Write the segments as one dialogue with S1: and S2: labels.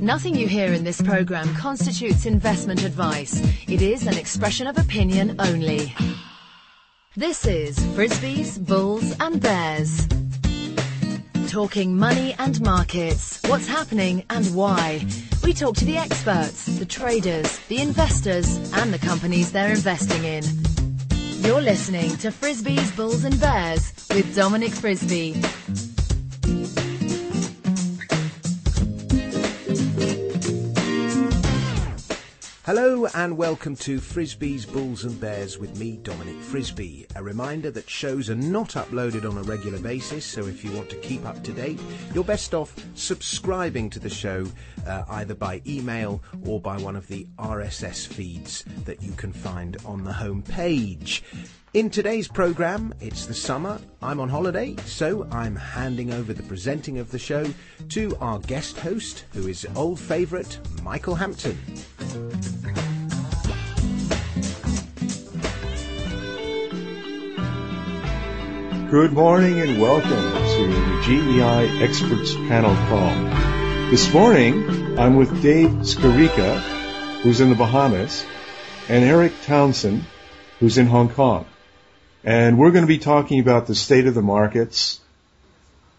S1: Nothing you hear in this program constitutes investment advice. It is an expression of opinion only. This is Frisby's, Bulls and Bears. Talking money and markets, what's happening and why. We talk to the experts, the traders, the investors and the companies they're investing in. You're listening to Frisby's, Bulls and Bears with Dominic Frisby.
S2: Hello and welcome to Frisby's Bulls and Bears with me, Dominic Frisby. A reminder that shows are not uploaded on a regular basis, so if you want to keep up to date, you're best off subscribing to the show uh, either by email or by one of the RSS feeds that you can find on the home page. In today's programme, it's the summer, I'm on holiday, so I'm handing over the presenting of the show to our guest host, who is old favourite Michael Hampton.
S3: Good morning and welcome to the GEI Experts Panel Call. This morning, I'm with Dave Skarica, who's in the Bahamas, and Eric Townsend, who's in Hong Kong. And we're going to be talking about the state of the markets,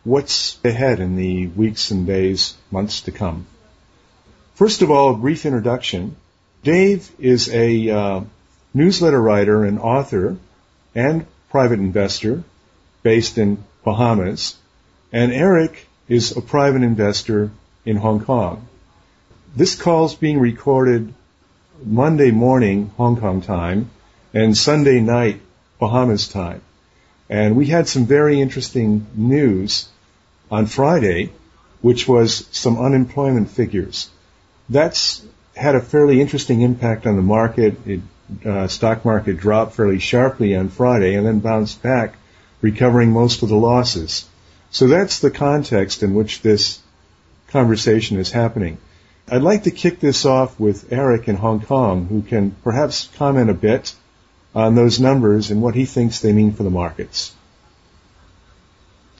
S3: what's ahead in the weeks and days, months to come. First of all, a brief introduction. Dave is a uh, newsletter writer and author and private investor based in Bahamas, and Eric is a private investor in Hong Kong. This call is being recorded Monday morning Hong Kong time and Sunday night Bahamas time. And we had some very interesting news on Friday, which was some unemployment figures. That's had a fairly interesting impact on the market. It, uh, stock market dropped fairly sharply on Friday and then bounced back recovering most of the losses. So that's the context in which this conversation is happening. I'd like to kick this off with Eric in Hong Kong, who can perhaps comment a bit on those numbers and what he thinks they mean for the markets.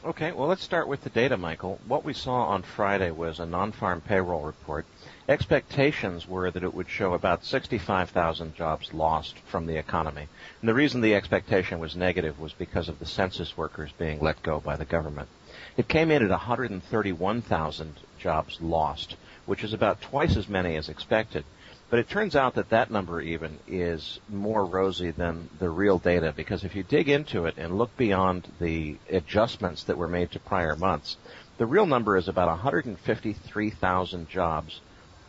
S4: Okay, well, let's start with the data, Michael. What we saw on Friday was a non-farm payroll report. Expectations were that it would show about 65,000 jobs lost from the economy. And the reason the expectation was negative was because of the census workers being let go by the government. It came in at 131,000 jobs lost, which is about twice as many as expected. But it turns out that that number even is more rosy than the real data because if you dig into it and look beyond the adjustments that were made to prior months, the real number is about 153,000 jobs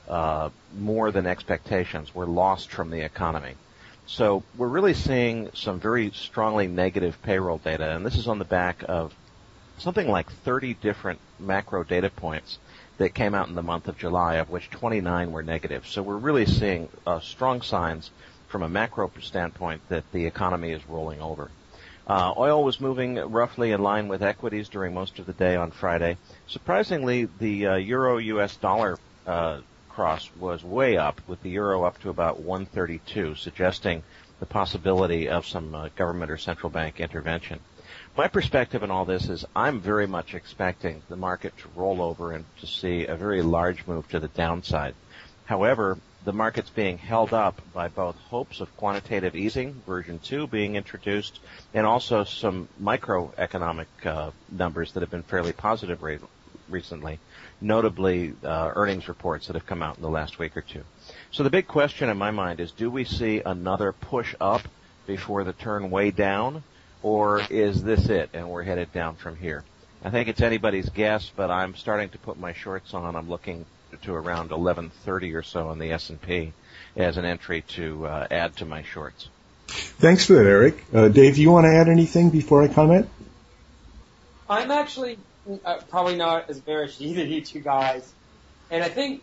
S4: uh, more than expectations were lost from the economy. So we're really seeing some very strongly negative payroll data, and this is on the back of something like 30 different macro data points that came out in the month of July, of which 29 were negative. So we're really seeing uh, strong signs from a macro standpoint that the economy is rolling over. Uh, oil was moving roughly in line with equities during most of the day on Friday. Surprisingly, the uh, euro US dollar uh, cross was way up, with the euro up to about 132, suggesting the possibility of some uh, government or central bank intervention. My perspective in all this is I'm very much expecting the market to roll over and to see a very large move to the downside. However, the market's being held up by both hopes of quantitative easing, version 2 being introduced, and also some microeconomic uh, numbers that have been fairly positive re- recently notably uh, earnings reports that have come out in the last week or two. So the big question in my mind is, do we see another push up before the turn way down, or is this it and we're headed down from here? I think it's anybody's guess, but I'm starting to put my shorts on. I'm looking to around 11:30 or so on the S&P as an entry to uh, add to my shorts.
S3: Thanks for that, Eric. Uh, Dave, do you want to add anything before I comment?
S5: I'm actually uh, probably not as bearish as either of you two guys. And I think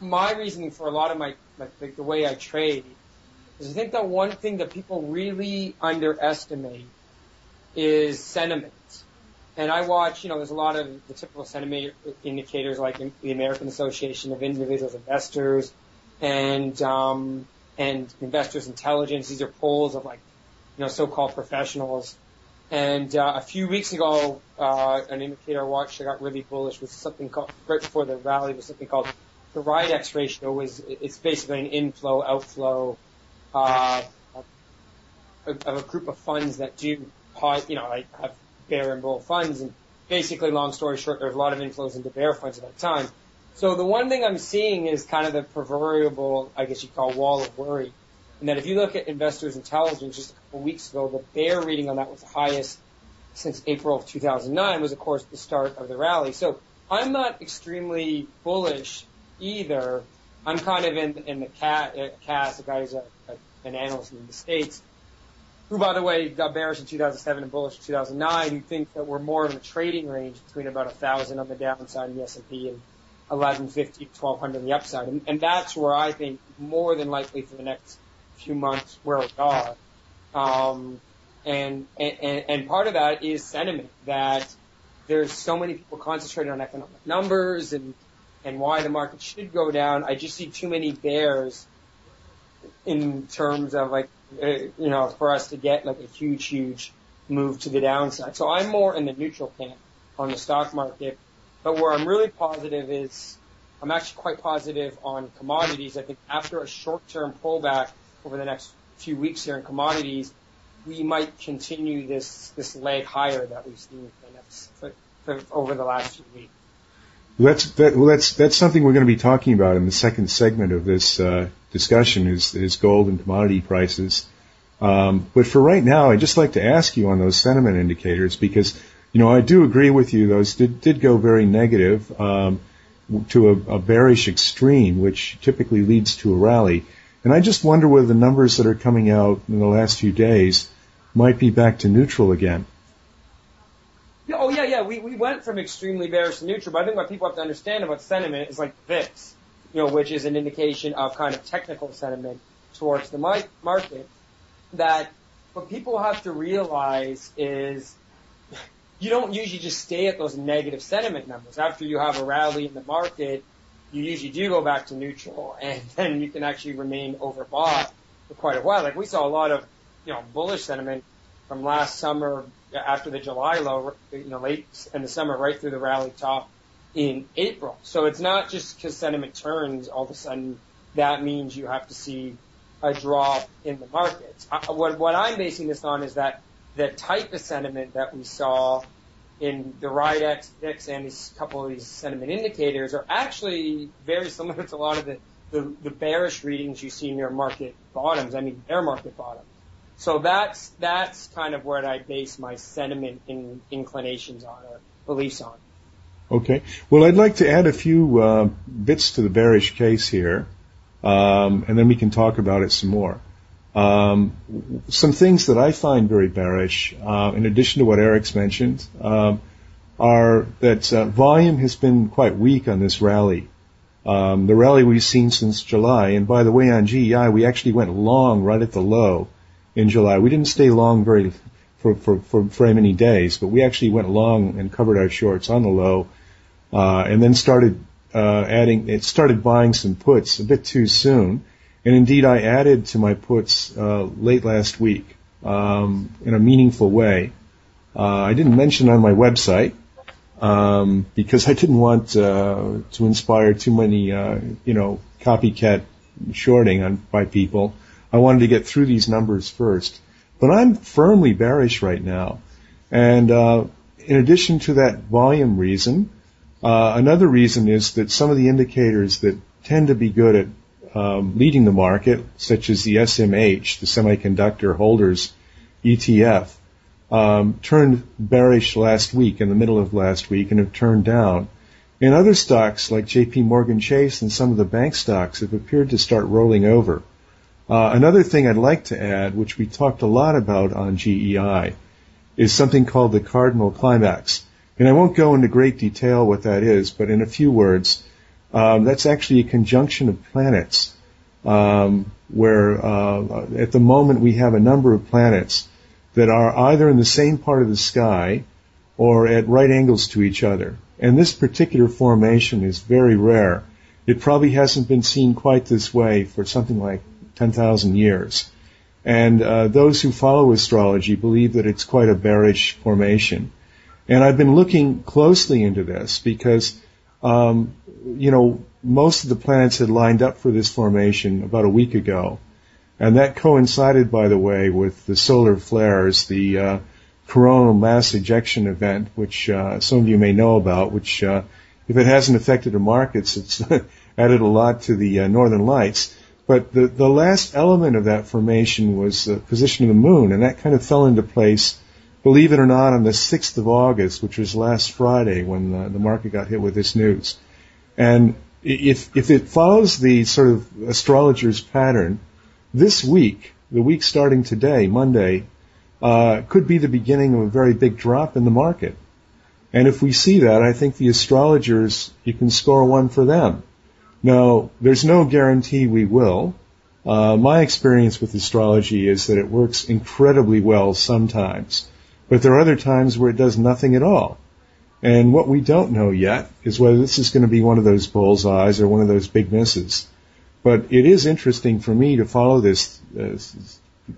S5: my reasoning for a lot of my, my the way I trade is I think the one thing that people really underestimate is sentiment. And I watch, you know, there's a lot of the typical sentiment indicators like the American Association of Individuals Investors and um, and Investors Intelligence. These are polls of like, you know, so-called professionals. And uh, a few weeks ago, uh, an indicator I watched that got really bullish was something called right before the rally was something called the Rydex ratio is it's basically an inflow outflow uh, of a group of funds that do you know like have bear and bull funds and basically long story short there's a lot of inflows into bear funds at that time. So the one thing I'm seeing is kind of the proverbial I guess you call wall of worry. And that if you look at investors intelligence just a couple weeks ago, the bear reading on that was the highest since April of 2009 was of course the start of the rally. So I'm not extremely bullish either. I'm kind of in in the cat uh, cast. The guy who's a, a, an analyst in the states, who by the way got bearish in 2007 and bullish in 2009. Who think that we're more in a trading range between about a thousand on the downside in the S&P and 1150 to 1200 on the upside, and, and that's where I think more than likely for the next few months where we are. Um, and, and and part of that is sentiment that there's so many people concentrated on economic numbers and and why the market should go down. I just see too many bears in terms of like uh, you know for us to get like a huge huge move to the downside. So I'm more in the neutral camp on the stock market. But where I'm really positive is I'm actually quite positive on commodities. I think after a short-term pullback over the next few weeks here in commodities, we might continue this this leg higher that we've seen for the next for, for, over the last few weeks.
S3: That's that, well, that's that's something we're going to be talking about in the second segment of this uh, discussion is is gold and commodity prices. Um, but for right now, I'd just like to ask you on those sentiment indicators because you know I do agree with you; those did did go very negative um, to a, a bearish extreme, which typically leads to a rally. And I just wonder whether the numbers that are coming out in the last few days might be back to neutral again.
S5: Oh yeah, yeah. We we went from extremely bearish to neutral, but I think what people have to understand about sentiment is like VIX, you know, which is an indication of kind of technical sentiment towards the market. That what people have to realize is you don't usually just stay at those negative sentiment numbers. After you have a rally in the market, you usually do go back to neutral, and then you can actually remain overbought for quite a while. Like we saw a lot of you know, bullish sentiment from last summer after the July low, you know, late in the summer, right through the rally top in April. So it's not just because sentiment turns all of a sudden that means you have to see a drop in the markets. I, what, what I'm basing this on is that the type of sentiment that we saw in the Rydex, VIX, and these couple of these sentiment indicators are actually very similar to a lot of the, the, the bearish readings you see near market bottoms. I mean, bear market bottoms. So that's that's kind of what I base my sentiment in, inclinations on or beliefs on.
S3: Okay. Well, I'd like to add a few uh, bits to the bearish case here, um, and then we can talk about it some more. Um, some things that I find very bearish, uh, in addition to what Eric's mentioned, um, are that uh, volume has been quite weak on this rally. Um, the rally we've seen since July, and by the way, on GEI we actually went long right at the low in July. We didn't stay long very for, for, for very many days, but we actually went long and covered our shorts on the low, uh, and then started uh, adding. It started buying some puts a bit too soon, and indeed I added to my puts uh, late last week um, in a meaningful way. Uh, I didn't mention on my website um, because I didn't want uh, to inspire too many, uh, you know, copycat shorting on by people. I wanted to get through these numbers first. But I'm firmly bearish right now. And uh, in addition to that volume reason, uh, another reason is that some of the indicators that tend to be good at um, leading the market, such as the SMH, the semiconductor holders ETF, um, turned bearish last week, in the middle of last week, and have turned down. And other stocks like JP Morgan Chase and some of the bank stocks have appeared to start rolling over. Uh, another thing I'd like to add, which we talked a lot about on GEI, is something called the cardinal climax. And I won't go into great detail what that is, but in a few words, um, that's actually a conjunction of planets, um, where uh, at the moment we have a number of planets that are either in the same part of the sky or at right angles to each other. And this particular formation is very rare. It probably hasn't been seen quite this way for something like 10,000 years. And uh, those who follow astrology believe that it's quite a bearish formation. And I've been looking closely into this because um, you know, most of the planets had lined up for this formation about a week ago. And that coincided, by the way, with the solar flares, the uh, coronal mass ejection event, which uh, some of you may know about, which, uh, if it hasn't affected the markets, it's added a lot to the uh, northern lights. But the, the last element of that formation was the position of the moon, and that kind of fell into place, believe it or not, on the 6th of August, which was last Friday when the, the market got hit with this news. And if, if it follows the sort of astrologer's pattern, this week, the week starting today, Monday, uh, could be the beginning of a very big drop in the market. And if we see that, I think the astrologers, you can score one for them. Now, there's no guarantee we will. Uh, my experience with astrology is that it works incredibly well sometimes, but there are other times where it does nothing at all. And what we don't know yet is whether this is going to be one of those bullseyes or one of those big misses. But it is interesting for me to follow this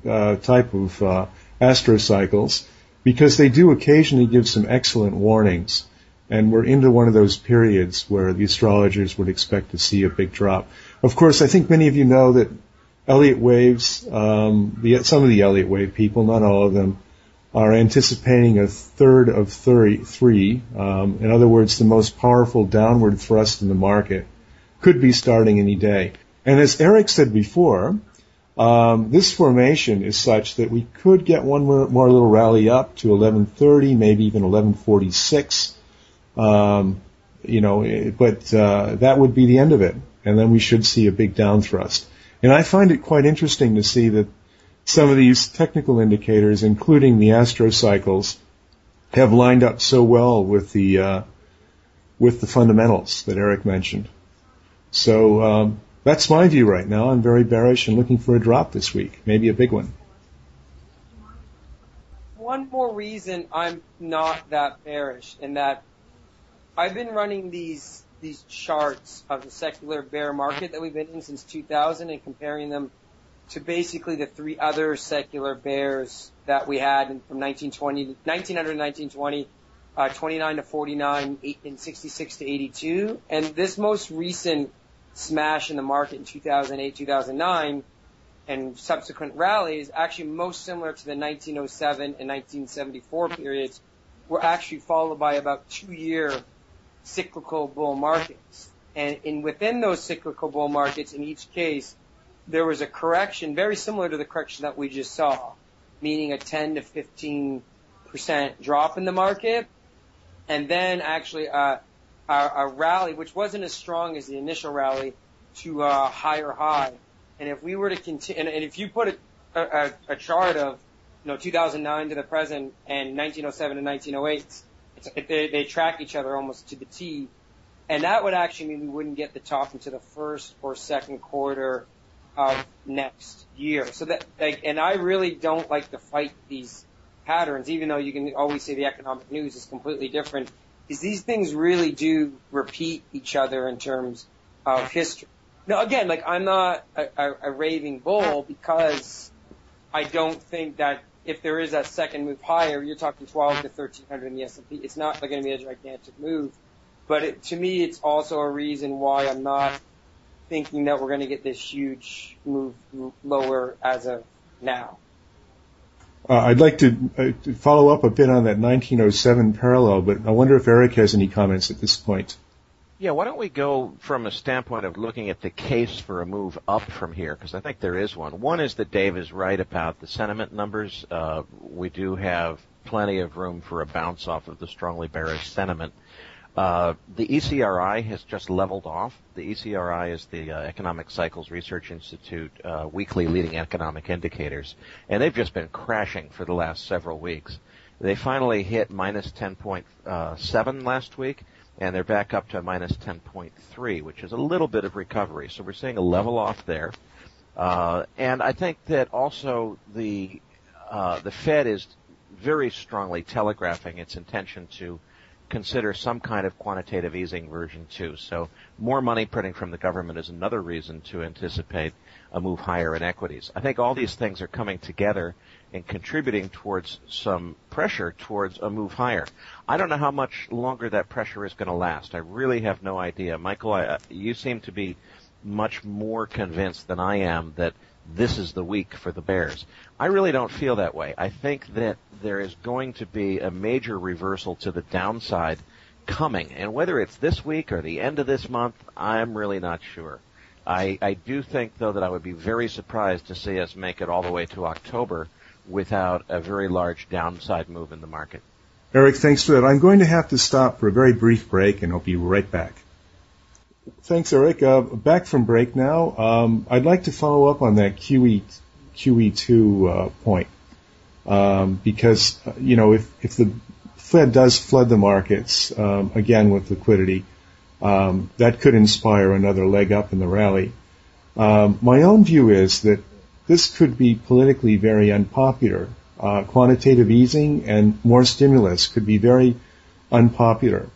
S3: uh, type of uh, astrocycles because they do occasionally give some excellent warnings. And we're into one of those periods where the astrologers would expect to see a big drop. Of course, I think many of you know that Elliott waves, um, the, some of the Elliott wave people, not all of them, are anticipating a third of 33. Um, in other words, the most powerful downward thrust in the market could be starting any day. And as Eric said before, um, this formation is such that we could get one more, more little rally up to 1130, maybe even 1146. Um, you know, but uh, that would be the end of it, and then we should see a big down thrust. And I find it quite interesting to see that some of these technical indicators, including the astrocycles, have lined up so well with the uh, with the fundamentals that Eric mentioned. So um, that's my view right now. I'm very bearish and looking for a drop this week, maybe a big one.
S5: One more reason I'm not that bearish, in that I've been running these these charts of the secular bear market that we've been in since 2000 and comparing them to basically the three other secular bears that we had from 1920 to 1900 to 1920, uh, 29 to 49, 8, and 66 to 82. And this most recent smash in the market in 2008, 2009, and subsequent rallies, actually most similar to the 1907 and 1974 periods, were actually followed by about two-year cyclical bull markets. And in within those cyclical bull markets, in each case, there was a correction very similar to the correction that we just saw, meaning a 10 to 15 percent drop in the market, and then actually a, a, a rally which wasn't as strong as the initial rally to a higher high. And if we were to continue, and, and if you put a, a, a chart of you know 2009 to the present and 1907 to 1908, they, they track each other almost to the T. And that would actually mean we wouldn't get the top into the first or second quarter of next year. So that, like, and I really don't like to fight these patterns, even though you can always say the economic news is completely different, because these things really do repeat each other in terms of history. Now again, like I'm not a, a, a raving bull because I don't think that if there is that second move higher, you're talking 12 to 1300 in the S&P. It's not going to be a gigantic move, but it, to me, it's also a reason why I'm not thinking that we're going to get this huge move lower as of now.
S3: Uh, I'd like to, uh, to, follow up a bit on that 1907 parallel, but I wonder if Eric has any comments at this point.
S4: Yeah, why don't we go from a standpoint of looking at the case for a move up from here, because I think there is one. One is that Dave is right about the sentiment numbers. Uh, we do have plenty of room for a bounce off of the strongly bearish sentiment. Uh, the ECRI has just leveled off. The ECRI is the uh, Economic Cycles Research Institute uh, weekly leading economic indicators, and they've just been crashing for the last several weeks. They finally hit minus 10.7 uh, last week, and they're back up to minus 10.3, which is a little bit of recovery. So we're seeing a level off there. Uh, and I think that also the uh, the Fed is very strongly telegraphing its intention to consider some kind of quantitative easing version too. So more money printing from the government is another reason to anticipate a move higher in equities. I think all these things are coming together and contributing towards some pressure towards a move higher. I don't know how much longer that pressure is going to last. I really have no idea. Michael, I, uh, you seem to be much more convinced than I am that this is the week for the Bears. I really don't feel that way. I think that there is going to be a major reversal to the downside coming. And whether it's this week or the end of this month, I'm really not sure. I, I do think, though, that I would be very surprised to see us make it all the way to October without a very large downside move in the market.
S3: Eric, thanks for that. I'm going to have to stop for a very brief break, and I'll be right back. Thanks, Eric. Uh, back from break now. Um, I'd like to follow up on that QE QE2 uh, point um, because uh, you know if if the Fed does flood the markets um, again with liquidity, um, that could inspire another leg up in the rally. Um, my own view is that this could be politically very unpopular. Uh, quantitative easing and more stimulus could be very unpopular.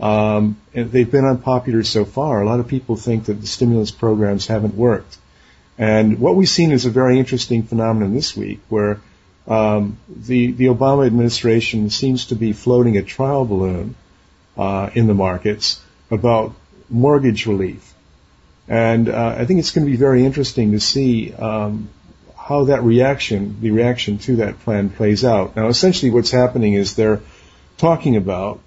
S3: Um, and they've been unpopular so far. A lot of people think that the stimulus programs haven't worked. And what we've seen is a very interesting phenomenon this week where um, the, the Obama administration seems to be floating a trial balloon uh, in the markets about mortgage relief. And uh, I think it's going to be very interesting to see um, how that reaction, the reaction to that plan plays out. Now, essentially what's happening is they're talking about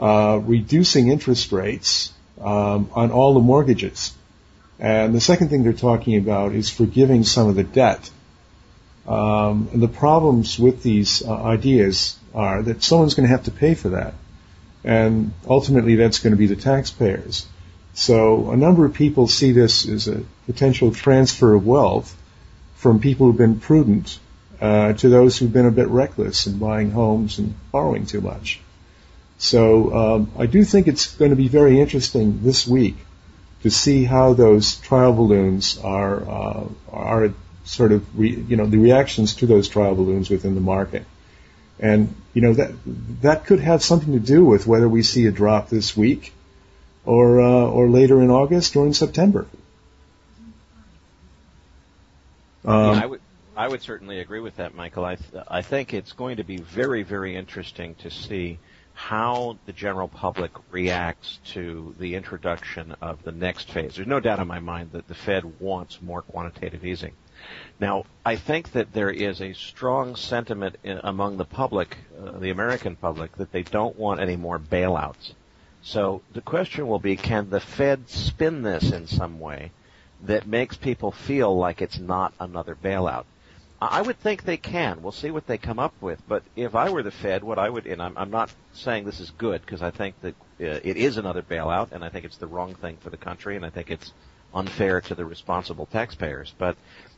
S3: uh, reducing interest rates um, on all the mortgages. And the second thing they're talking about is forgiving some of the debt. Um, and the problems with these uh, ideas are that someone's going to have to pay for that. And ultimately that's going to be the taxpayers. So a number of people see this as a potential transfer of wealth from people who've been prudent uh, to those who've been a bit reckless in buying homes and borrowing too much. So um, I do think it's going to be very interesting this week to see how those trial balloons are uh, are sort of re, you know the reactions to those trial balloons within the market, and you know that that could have something to do with whether we see a drop this week, or uh, or later in August or in September.
S4: Um, yeah, I would I would certainly agree with that, Michael. I th- I think it's going to be very very interesting to see how the general public reacts to the introduction of the next phase. There's no doubt in my mind that the Fed wants more quantitative easing. Now, I think that there is a strong sentiment in, among the public, uh, the American public, that they don't want any more bailouts. So the question will be, can the Fed spin this in some way that makes people feel like it's not another bailout? I would think they can. We'll see what they come up with. But if I were the Fed, what I would, and I'm, I'm not saying this is good because I think that uh, it is another bailout, and I think it's the wrong thing for the country, and I think it's unfair to the responsible taxpayers. But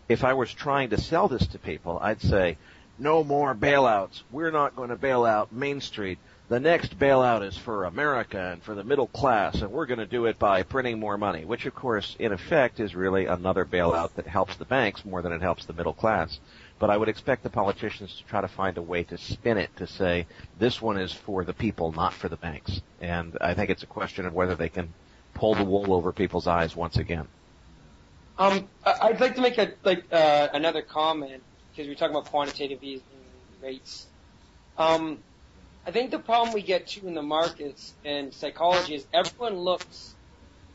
S4: if I was trying to sell this to people, I'd say, no more bailouts. We're not going to bail out Main Street the next bailout is for America and for the middle class, and we're going to do it by printing more money, which of course, in effect, is really another bailout that helps the banks more than it helps the middle class. But I would expect the politicians to try to find a way to spin it to say this one is for the people, not for the banks. And I think it's a question of whether they can pull the wool over people's eyes once again.
S5: Um, I'd like to make a like uh, another comment because we're talking about quantitative easing rates. Um, I think the problem we get to in the markets and psychology is everyone looks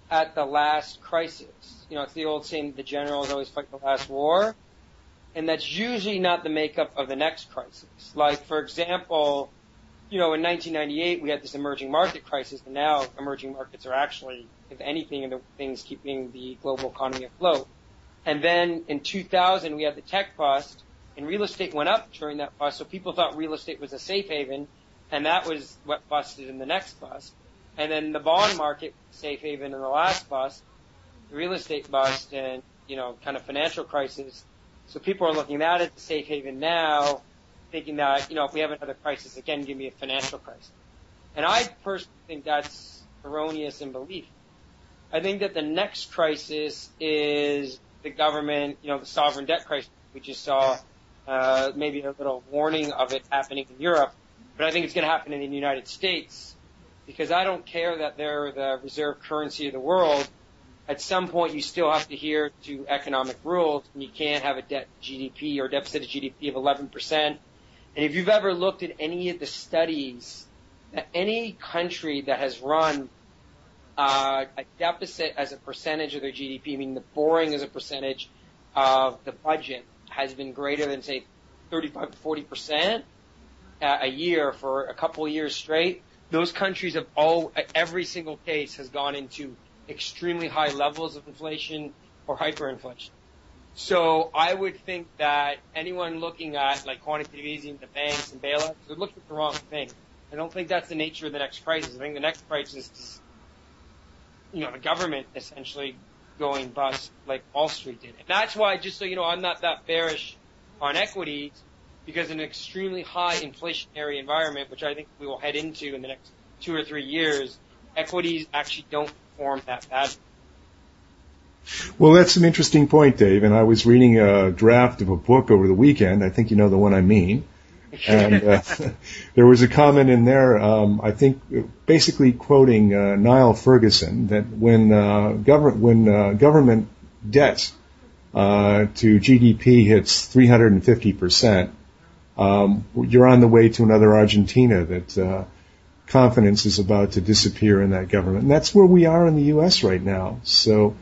S5: at the last crisis. You know, it's the old saying, the generals always fight the last war. And that's usually not the makeup of the next crisis. Like, for example, you know, in 1998 we had this emerging market crisis, and now emerging markets are actually, if anything, the things keeping the global economy afloat. And then in 2000 we had the tech bust, and real estate went up during that bust, so people thought real estate was a safe haven, and that was what busted in the next bust. And then the bond market, safe haven in the last bust, the real estate bust, and you know, kind of financial crisis. So people are looking at it as a safe haven now, thinking that you know, if we have another crisis again, give me a financial crisis. And I personally think that's erroneous in belief. I think that the next crisis is the government, you know, the sovereign debt crisis. We just saw uh, maybe a little warning of it happening in Europe but I think it's going to happen in the United States because I don't care that they're the reserve currency of the world. At some point, you still have to adhere to economic rules, and you can't have a debt GDP or deficit of GDP of 11%. And if you've ever looked at any of the studies, that any country that has run uh, a deficit as a percentage of their GDP, meaning the borrowing as a percentage of the budget, has been greater than say 35 to 40 percent a year for a couple of years straight. Those countries have all, every single case has gone into extremely high levels of inflation or hyperinflation. So I would think that anyone looking at like quantitative easing, the banks and bailouts, they're looking at the wrong thing. I don't think that's the nature of the next crisis. I think the next crisis is, you know, the government essentially going bust like Wall Street did. And that's why, just so you know, I'm not that bearish on equities because in an extremely high inflationary environment, which I think we will head into in the next two or three years, equities actually don't perform that badly.
S3: Well, that's an interesting point, Dave. And I was reading a draft of a book over the weekend. I think you know the one I mean. and uh, there was a comment in there, um, I think, basically quoting uh, Niall Ferguson that when uh, government when uh, government debt uh, to GDP hits 350 percent, um, you're on the way to another Argentina that uh, confidence is about to disappear in that government. And that's where we are in the U.S. right now. So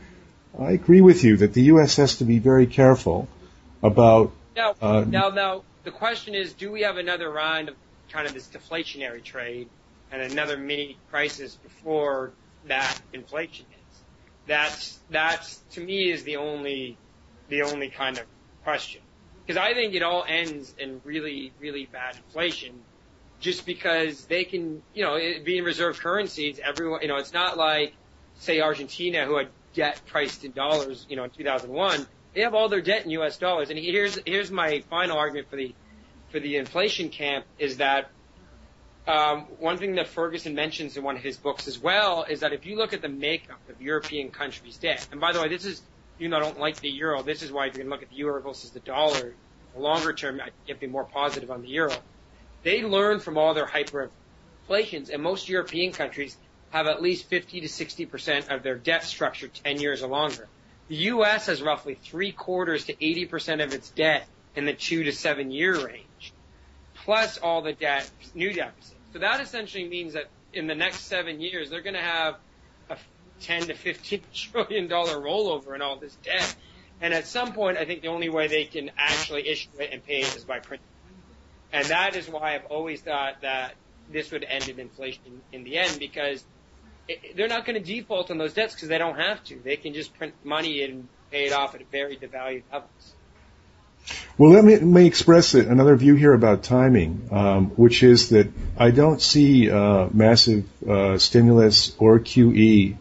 S3: I agree with you that the U.S. has to be very careful about.
S5: Now, uh, the question is, do we have another round of kind of this deflationary trade and another mini crisis before that inflation hits? That's that's to me is the only the only kind of question because I think it all ends in really, really bad inflation just because they can, you know, it, being reserve currencies, everyone, you know, it's not like, say, Argentina, who had debt priced in dollars, you know, in 2001. They have all their debt in U.S. dollars. And here's, here's my final argument for the, for the inflation camp is that, um, one thing that Ferguson mentions in one of his books as well is that if you look at the makeup of European countries' debt, and by the way, this is you know I don't like the euro, this is why if you can look at the euro versus the dollar, the longer term, I can be more positive on the euro. They learn from all their hyperinflations, and most European countries have at least 50 to 60 percent of their debt structure 10 years or longer. The U.S. has roughly three quarters to 80 percent of its debt in the two to seven year range, plus all the debt, new deficit. So that essentially means that in the next seven years, they're going to have a 10 to 15 trillion dollar rollover in all this debt. And at some point, I think the only way they can actually issue it and pay it is by printing. And that is why I've always thought that this would end in inflation in the end because they're not going to default on those debts because they don't have to. They can just print money and pay it off at very devalued levels.
S3: Well, let me, let me express it, another view here about timing, um, which is that I don't see uh, massive uh, stimulus or QE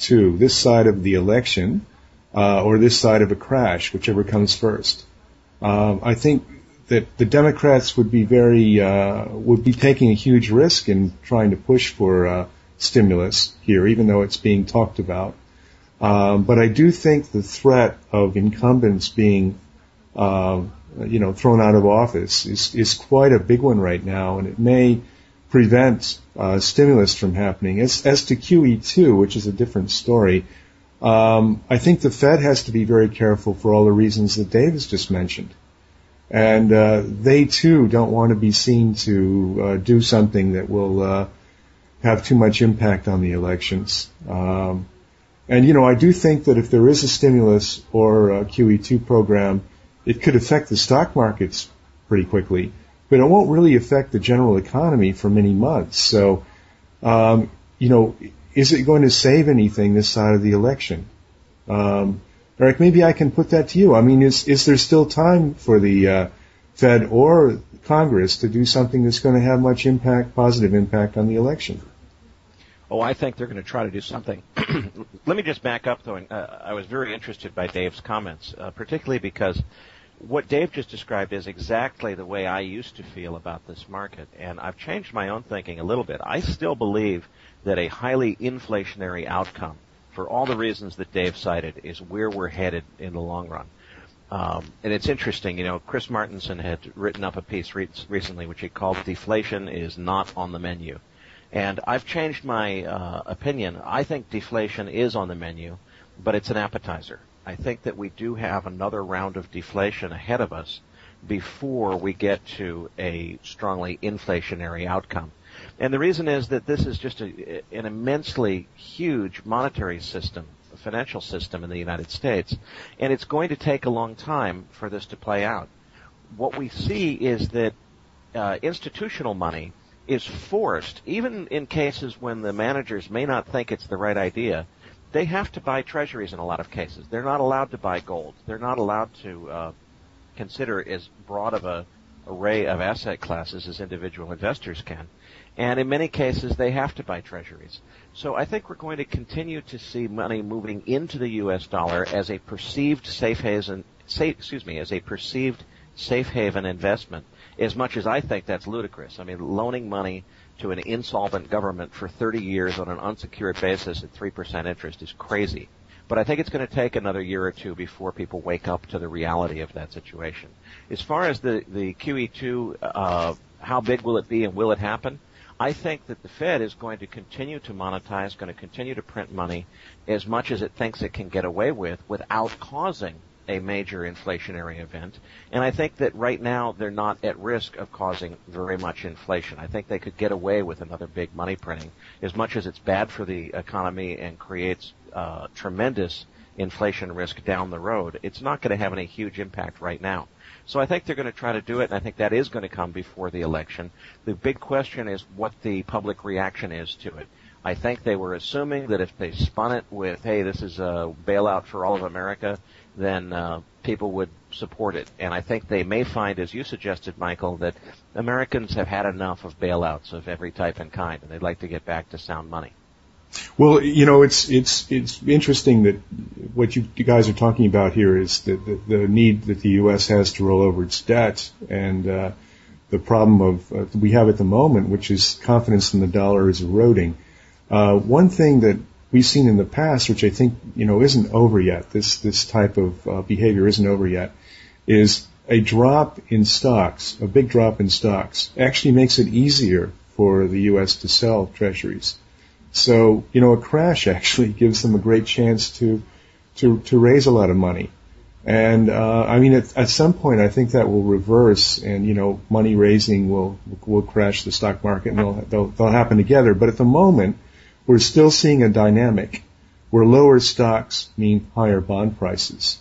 S3: to this side of the election uh, or this side of a crash, whichever comes first. Um, I think that the Democrats would be very uh, would be taking a huge risk in trying to push for uh, stimulus here, even though it's being talked about. Um, but I do think the threat of incumbents being uh, you know thrown out of office is is quite a big one right now, and it may prevent uh, stimulus from happening. As, as to QE2, which is a different story, um, I think the Fed has to be very careful for all the reasons that Dave has just mentioned. And uh, they too don't want to be seen to uh, do something that will uh, have too much impact on the elections. Um, and you know, I do think that if there is a stimulus or a QE2 program, it could affect the stock markets pretty quickly but it won't really affect the general economy for many months. So, um, you know, is it going to save anything this side of the election? Um, Eric, maybe I can put that to you. I mean, is is there still time for the uh, Fed or Congress to do something that's going to have much impact, positive impact on the election?
S4: Oh, I think they're going to try to do something. Let me just back up, though. And, uh, I was very interested by Dave's comments, uh, particularly because what Dave just described is exactly the way I used to feel about this market, and I've changed my own thinking a little bit. I still believe that a highly inflationary outcome, for all the reasons that Dave cited, is where we're headed in the long run. Um, and it's interesting, you know, Chris Martenson had written up a piece re- recently which he called "Deflation is not on the menu," And I've changed my uh, opinion. I think deflation is on the menu, but it's an appetizer. I think that we do have another round of deflation ahead of us before we get to a strongly inflationary outcome. And the reason is that this is just a, an immensely huge monetary system, financial system in the United States, and it's going to take a long time for this to play out. What we see is that uh, institutional money is forced, even in cases when the managers may not think it's the right idea, they have to buy treasuries in a lot of cases. They're not allowed to buy gold. They're not allowed to uh, consider as broad of a array of asset classes as individual investors can. And in many cases, they have to buy treasuries. So I think we're going to continue to see money moving into the U.S. dollar as a perceived safe haven, safe, excuse me, as a perceived safe haven investment. As much as I think that's ludicrous. I mean, loaning money to an insolvent government for 30 years on an unsecured basis at 3% interest is crazy. But I think it's going to take another year or two before people wake up to the reality of that situation. As far as the, the QE2, uh, how big will it be and will it happen? I think that the Fed is going to continue to monetize, going to continue to print money as much as it thinks it can get away with without causing a major inflationary event. And I think that right now they're not at risk of causing very much inflation. I think they could get away with another big money printing as much as it's bad for the economy and creates uh, tremendous inflation risk down the road. It's not going to have any huge impact right now. So I think they're going to try to do it, and I think that is going to come before the election. The big question is what the public reaction is to it. I think they were assuming that if they spun it with, hey, this is a bailout for all of America, then uh, people would support it. And I think they may find, as you suggested, Michael, that Americans have had enough of bailouts of every type and kind, and they'd like to get back to sound money.
S3: Well, you know, it's it's it's interesting that what you, guys are talking about here is the, the, the need that the U.S. has to roll over its debt and uh, the problem of uh, we have at the moment, which is confidence in the dollar is eroding. Uh, one thing that we've seen in the past, which I think you know isn't over yet. This this type of uh, behavior isn't over yet. Is a drop in stocks, a big drop in stocks, actually makes it easier for the U.S. to sell treasuries. So you know, a crash actually gives them a great chance to to to raise a lot of money. And uh, I mean, at, at some point, I think that will reverse, and you know, money raising will will crash the stock market, and they'll they'll, they'll happen together. But at the moment, we're still seeing a dynamic where lower stocks mean higher bond prices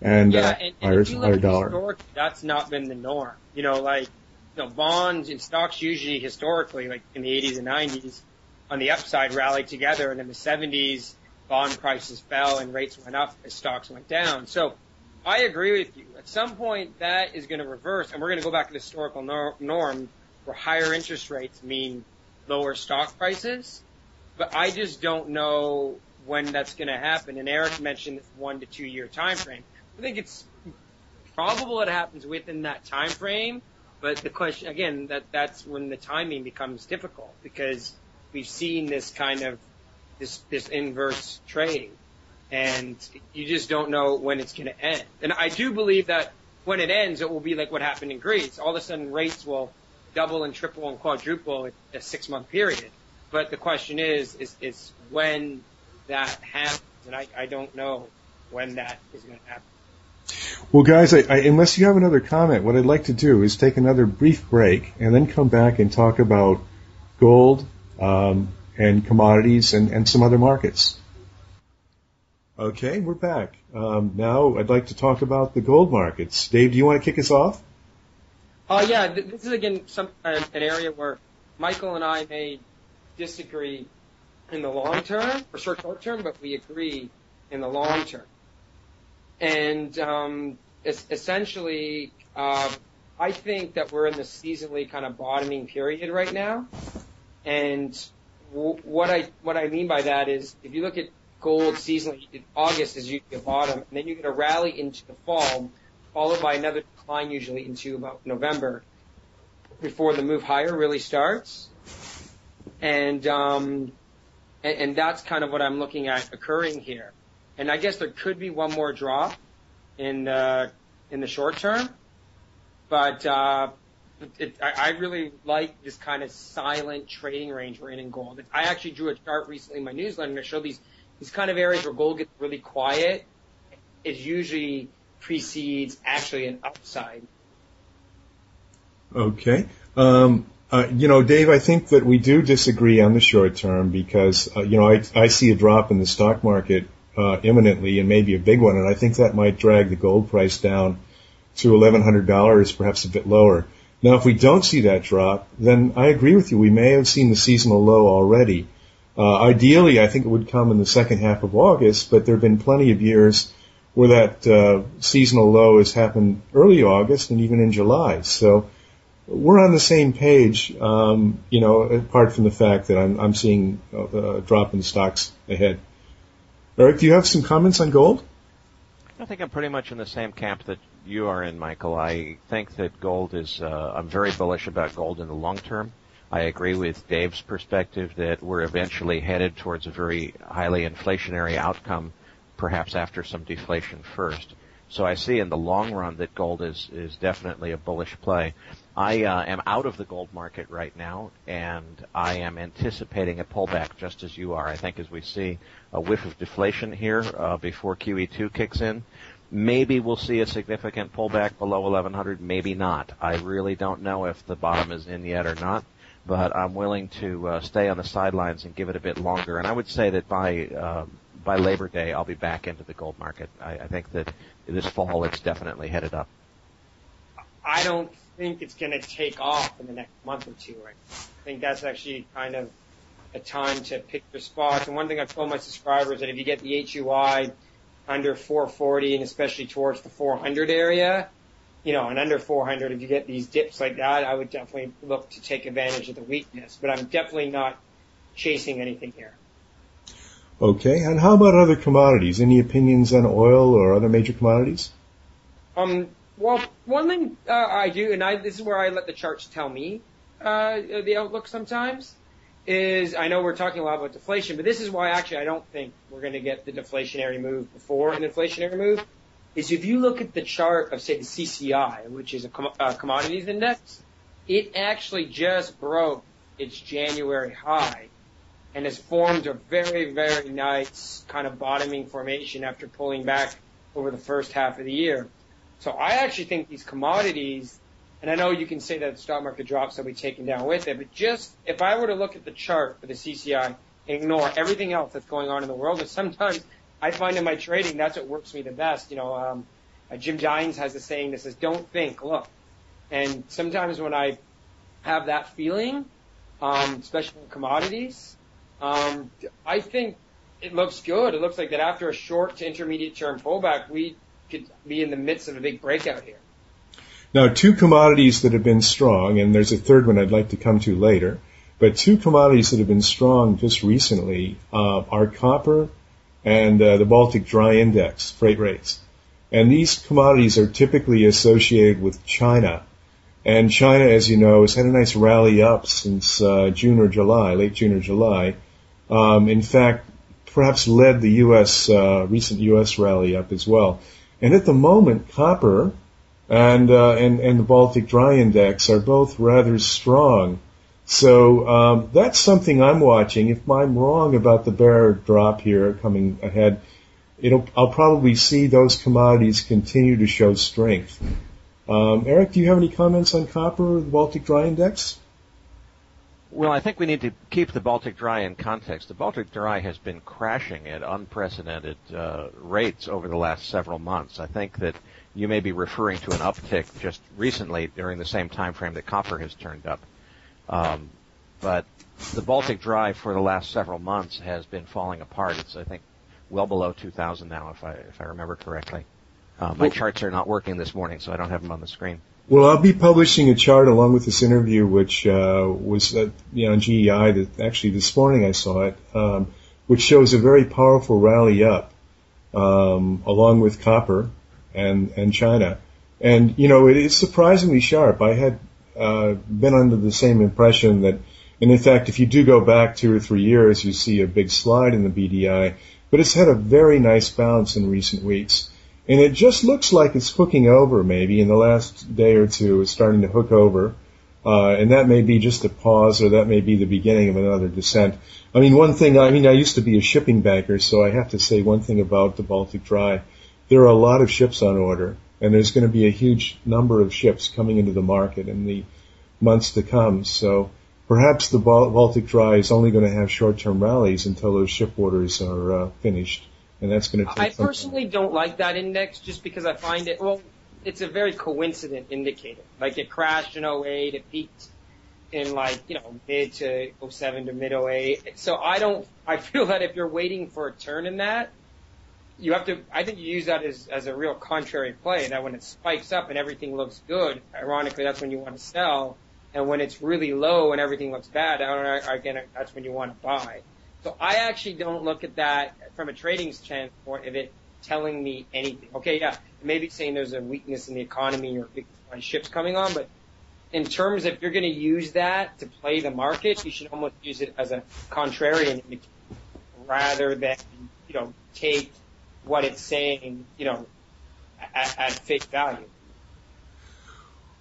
S3: and,
S5: yeah,
S3: uh,
S5: and, and
S3: higher,
S5: if you look
S3: higher dollar.
S5: that's not been the norm. You know, like you know, bonds and stocks usually historically, like in the 80s and 90s, on the upside rallied together, and in the 70s, bond prices fell and rates went up as stocks went down. So I agree with you. At some point, that is going to reverse, and we're going to go back to the historical norm where higher interest rates mean lower stock prices but I just don't know when that's going to happen. And Eric mentioned this one to two year time frame. I think it's probable it happens within that time frame. But the question again, that that's when the timing becomes difficult because we've seen this kind of this this inverse trading, and you just don't know when it's going to end. And I do believe that when it ends, it will be like what happened in Greece. All of a sudden, rates will double and triple and quadruple in a six month period. But the question is, is, is when that happens, and I, I don't know when that is going to happen.
S3: Well, guys, I, I, unless you have another comment, what I'd like to do is take another brief break and then come back and talk about gold um, and commodities and, and some other markets. Okay, we're back. Um, now I'd like to talk about the gold markets. Dave, do you want to kick us off?
S5: Oh uh, yeah, this is again some uh, an area where Michael and I made disagree in the long term or short short term, but we agree in the long term. And um, es- essentially, uh, I think that we're in the seasonally kind of bottoming period right now. And w- what I what I mean by that is, if you look at gold seasonally, August is usually a bottom, and then you get a rally into the fall, followed by another decline usually into about November before the move higher really starts and um, and, and that's kind of what I'm looking at occurring here. And I guess there could be one more drop in the in the short term, but uh, it, I, I really like this kind of silent trading range we're in in gold. I actually drew a chart recently in my newsletter and I show these these kind of areas where gold gets really quiet. It usually precedes actually an upside.
S3: Okay. Um, uh, you know, Dave, I think that we do disagree on the short term because, uh, you know, I, I see a drop in the stock market uh, imminently and maybe a big one, and I think that might drag the gold price down to $1,100, perhaps a bit lower. Now, if we don't see that drop, then I agree with you. We may have seen the seasonal low already. Uh, ideally, I think it would come in the second half of August, but there have been plenty of years where that uh, seasonal low has happened early August and even in July. So we're on the same page, um, you know, apart from the fact that I'm, I'm seeing a drop in stocks ahead. Eric, do you have some comments on gold?
S4: I think I'm pretty much in the same camp that you are in, Michael. I think that gold is, uh, I'm very bullish about gold in the long term. I agree with Dave's perspective that we're eventually headed towards a very highly inflationary outcome, perhaps after some deflation first. So I see in the long run that gold is, is definitely a bullish play. I uh, am out of the gold market right now, and I am anticipating a pullback just as you are. I think as we see a whiff of deflation here uh, before QE2 kicks in, maybe we'll see a significant pullback below 1100, maybe not. I really don't know if the bottom is in yet or not but I'm willing to uh, stay on the sidelines and give it a bit longer. And I would say that by uh, by Labor Day, I'll be back into the gold market. I, I think that this fall it's definitely headed up.
S5: I don't think it's going to take off in the next month or two. Right? I think that's actually kind of a time to pick your spots. And one thing I've told my subscribers that if you get the HUI under 440 and especially towards the 400 area, you know, and under 400, if you get these dips like that, I would definitely look to take advantage of the weakness. But I'm definitely not chasing anything here.
S3: Okay, and how about other commodities? Any opinions on oil or other major commodities?
S5: Um, well, one thing uh, I do, and I this is where I let the charts tell me uh, the outlook sometimes. Is I know we're talking a lot about deflation, but this is why actually I don't think we're going to get the deflationary move before an inflationary move is if you look at the chart of, say, the CCI, which is a, com- a commodities index, it actually just broke its January high and has formed a very, very nice kind of bottoming formation after pulling back over the first half of the year. So I actually think these commodities, and I know you can say that the stock market drops will be taken down with it, but just if I were to look at the chart for the CCI and ignore everything else that's going on in the world, and sometimes I find in my trading that's what works me the best. You know, um, uh, Jim Gines has a saying that says, "Don't think, look." And sometimes when I have that feeling, um, especially in commodities, um, I think it looks good. It looks like that after a short to intermediate term pullback, we could be in the midst of a big breakout here.
S3: Now, two commodities that have been strong, and there's a third one I'd like to come to later, but two commodities that have been strong just recently uh, are copper and uh, the Baltic Dry Index freight rates. And these commodities are typically associated with China. And China, as you know, has had a nice rally up since uh, June or July, late June or July. Um, in fact, perhaps led the U.S. Uh, recent U.S. rally up as well. And at the moment, copper and uh, and and the Baltic Dry Index are both rather strong. So um, that's something I'm watching. If I'm wrong about the bear drop here coming ahead, it'll I'll probably see those commodities continue to show strength. Um, Eric, do you have any comments on copper, or the Baltic Dry Index?
S4: Well, I think we need to keep the Baltic Dry in context. The Baltic Dry has been crashing at unprecedented uh, rates over the last several months. I think that you may be referring to an uptick just recently during the same time frame that copper has turned up. Um, but the Baltic Dry for the last several months has been falling apart. It's I think well below 2,000 now, if I if I remember correctly. Uh, my charts are not working this morning, so I don't have them on the screen.
S3: Well, I'll be publishing a chart along with this interview, which uh, was uh, you know on GEI. That actually this morning I saw it, um, which shows a very powerful rally up, um, along with copper and and China, and you know it is surprisingly sharp. I had uh, been under the same impression that, and in fact, if you do go back two or three years, you see a big slide in the BDI, but it's had a very nice bounce in recent weeks. And it just looks like it's hooking over maybe in the last day or two. It's starting to hook over. Uh, and that may be just a pause or that may be the beginning of another descent. I mean, one thing, I mean, I used to be a shipping banker, so I have to say one thing about the Baltic Dry. There are a lot of ships on order, and there's going to be a huge number of ships coming into the market in the months to come. So perhaps the Baltic Dry is only going to have short-term rallies until those ship orders are uh, finished, and that's going to take.
S5: I personally time. don't like that index just because I find it well it's a very coincident indicator. Like it crashed in 08, it peaked in like, you know, mid to 07 to mid 08. So I don't, I feel that if you're waiting for a turn in that, you have to, I think you use that as, as a real contrary play that when it spikes up and everything looks good, ironically that's when you want to sell. And when it's really low and everything looks bad, I don't know, again, that's when you want to buy. So I actually don't look at that from a trading standpoint of it telling me anything. Okay, yeah, maybe saying there's a weakness in the economy or ships coming on, but in terms of if you're going to use that to play the market, you should almost use it as a contrarian rather than, you know, take what it's saying, you know, at, at face value.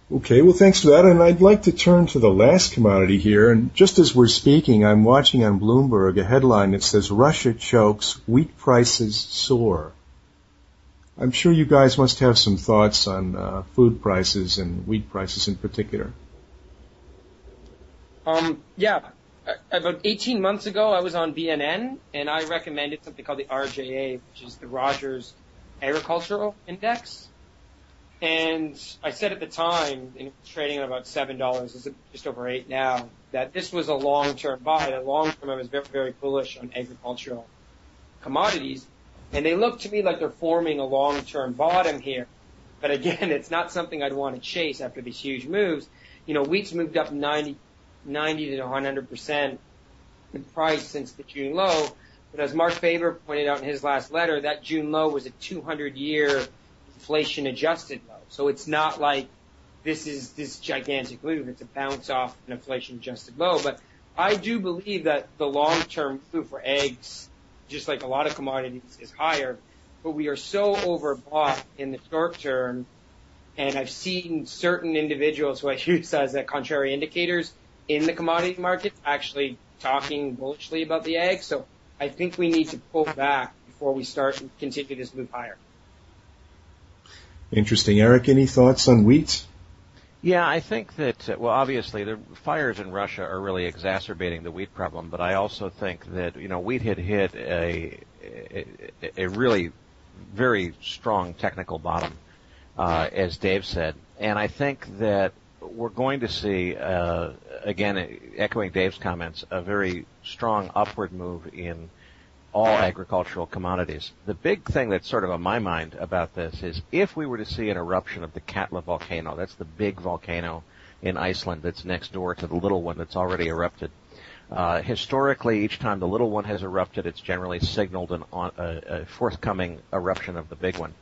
S3: Okay, well thanks for that. And I'd like to turn to the last commodity here. And just as we're speaking, I'm watching on Bloomberg a headline that says Russia chokes, wheat prices soar. I'm sure you guys must have some thoughts on uh, food prices and wheat prices in particular.
S5: Um, yeah. About 18 months ago, I was on BNN, and I recommended something called the RJA, which is the Rogers Agricultural Index. And I said at the time, and it's trading at about $7, it's just over 8 now, that this was a long-term buy. The long term, I was very, very bullish on agricultural commodities and they look to me like they're forming a long-term bottom here. But again, it's not something I'd want to chase after these huge moves. You know, wheat's moved up 90, 90 to 100% in price since the June low. But as Marc Faber pointed out in his last letter, that June low was a 200 year inflation adjusted low. So it's not like this is this gigantic move. It's a bounce off an inflation adjusted low. But I do believe that the long term move for ags just like a lot of commodities, is higher. But we are so overbought in the short term, and I've seen certain individuals who I use as a contrary indicators in the commodity market actually talking bullishly about the ag. So I think we need to pull back before we start and continue this move higher.
S3: Interesting. Eric, any thoughts on wheat?
S4: Yeah, I think that, uh, well, obviously the fires in Russia are really exacerbating the wheat problem, but I also think that, you know, wheat had hit a, a, a really very strong technical bottom, uh, as Dave said. And I think that we're going to see, uh, again, echoing Dave's comments, a very strong upward move in all agricultural commodities. The big thing that's sort of on my mind about this is if we were to see an eruption of the Katla volcano, that's the big volcano in Iceland that's next door to the little one that's already erupted. Uh, historically, each time the little one has erupted, it's generally signaled an, a, a forthcoming eruption of the big one.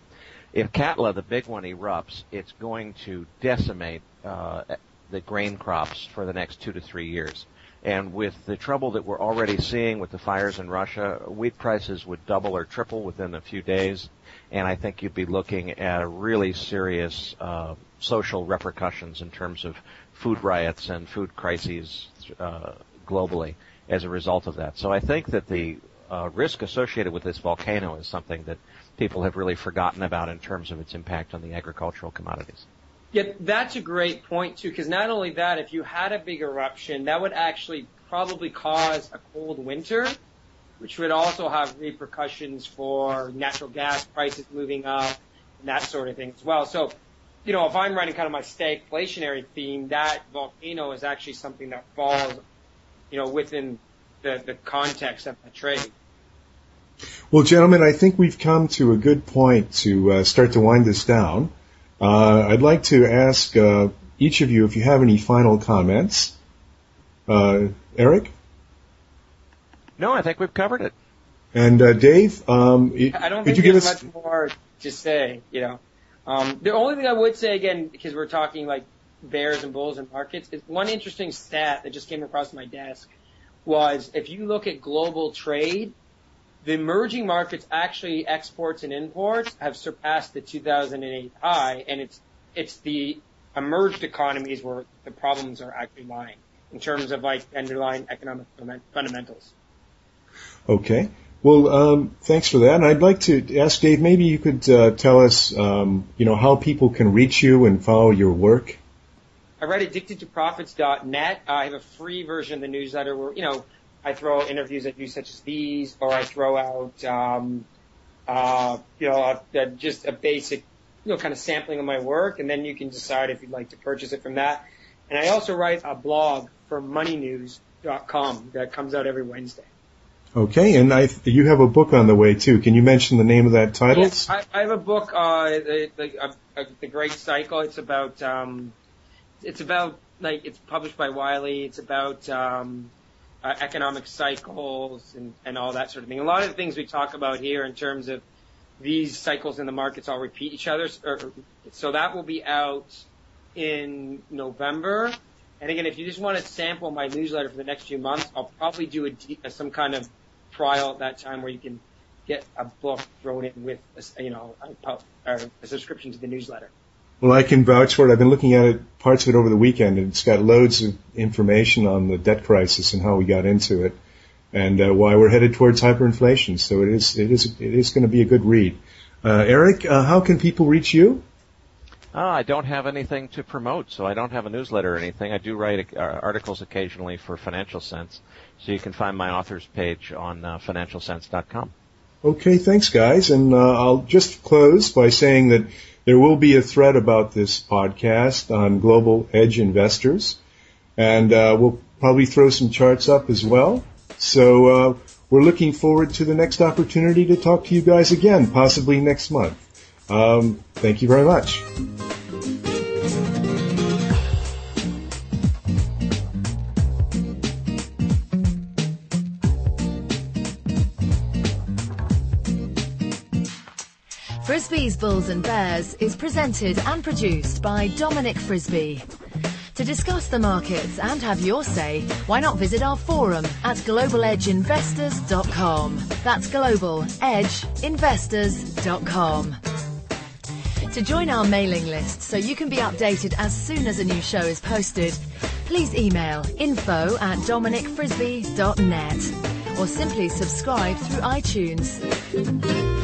S4: If Katla, the big one, erupts, it's going to decimate uh, the grain crops for the next two to three years. And with the trouble that we're already seeing with the fires in Russia, wheat prices would double or triple within a few days. And I think you'd be looking at really serious uh, social repercussions in terms of food riots and food crises uh, globally as a result of that. So I think that the uh, risk associated with this volcano is something that people have really forgotten about in terms of its impact on the agricultural commodities.
S5: Yeah, that's a great point too, because not only that, if you had a big eruption, that would actually probably cause a cold winter, which would also have repercussions for natural gas prices moving up and that sort of thing as well. So, you know, if I'm running kind of my stagflationary theme, that volcano is actually something that falls, you know, within the, the context of the trade.
S3: Well, gentlemen, I think we've come to a good point to uh, start to wind this down. Uh, I'd like to ask uh, each of you if you have any final comments. Uh, Eric?
S4: No, I think we've covered it.
S3: And uh, Dave, um,
S5: I don't think there's us... much more to say. You know, um, the only thing I would say again, because we're talking like bears and bulls and markets, is one interesting stat that just came across my desk was if you look at global trade, the emerging markets actually exports and imports have surpassed the 2008 high, and it's it's the emerged economies where the problems are actually lying in terms of like underlying economic fundamentals.
S3: Okay. Well, um, thanks for that. And I'd like to ask Dave, maybe you could uh, tell us, um, you know, how people can reach you and follow your work.
S5: I write addictedtoprofits.net. I have a free version of the newsletter where, you know, I throw out interviews I do such as these, or I throw out, um, uh, you know, uh, just a basic, you know, kind of sampling of my work, and then you can decide if you'd like to purchase it from that. And I also write a blog for moneynews.com that comes out every Wednesday.
S3: Okay, and I, you have a book on the way too. Can you mention the name of that title?
S5: Yes, I, I have a book, uh, the, the, uh, the Great Cycle. It's about, um, it's about like it's published by Wiley. It's about um, uh, economic cycles and, and all that sort of thing. A lot of the things we talk about here in terms of these cycles in the markets all repeat each other. Er, er, so that will be out in November. And again, if you just want to sample my newsletter for the next few months, I'll probably do a, uh, some kind of trial at that time where you can get a book thrown in with, a, you know, a, a subscription to the newsletter.
S3: Well, I can vouch for it. I've been looking at it, parts of it over the weekend, and it's got loads of information on the debt crisis and how we got into it, and uh, why we're headed towards hyperinflation. So it is, it is, it is going to be a good read. Uh, Eric, uh, how can people reach you?
S4: Oh, I don't have anything to promote, so I don't have a newsletter or anything. I do write uh, articles occasionally for Financial Sense, so you can find my author's page on uh, financialsense.com.
S3: Okay, thanks, guys, and uh, I'll just close by saying that there will be a thread about this podcast on Global Edge Investors, and uh, we'll probably throw some charts up as well. So uh, we're looking forward to the next opportunity to talk to you guys again, possibly next month. Um, thank you very much.
S1: Bulls and Bears is presented and produced by Dominic Frisby. To discuss the markets and have your say, why not visit our forum at globaledgeinvestors.com. That's globaledgeinvestors.com. To join our mailing list so you can be updated as soon as a new show is posted, please email info at dominicfrisby.net or simply subscribe through iTunes.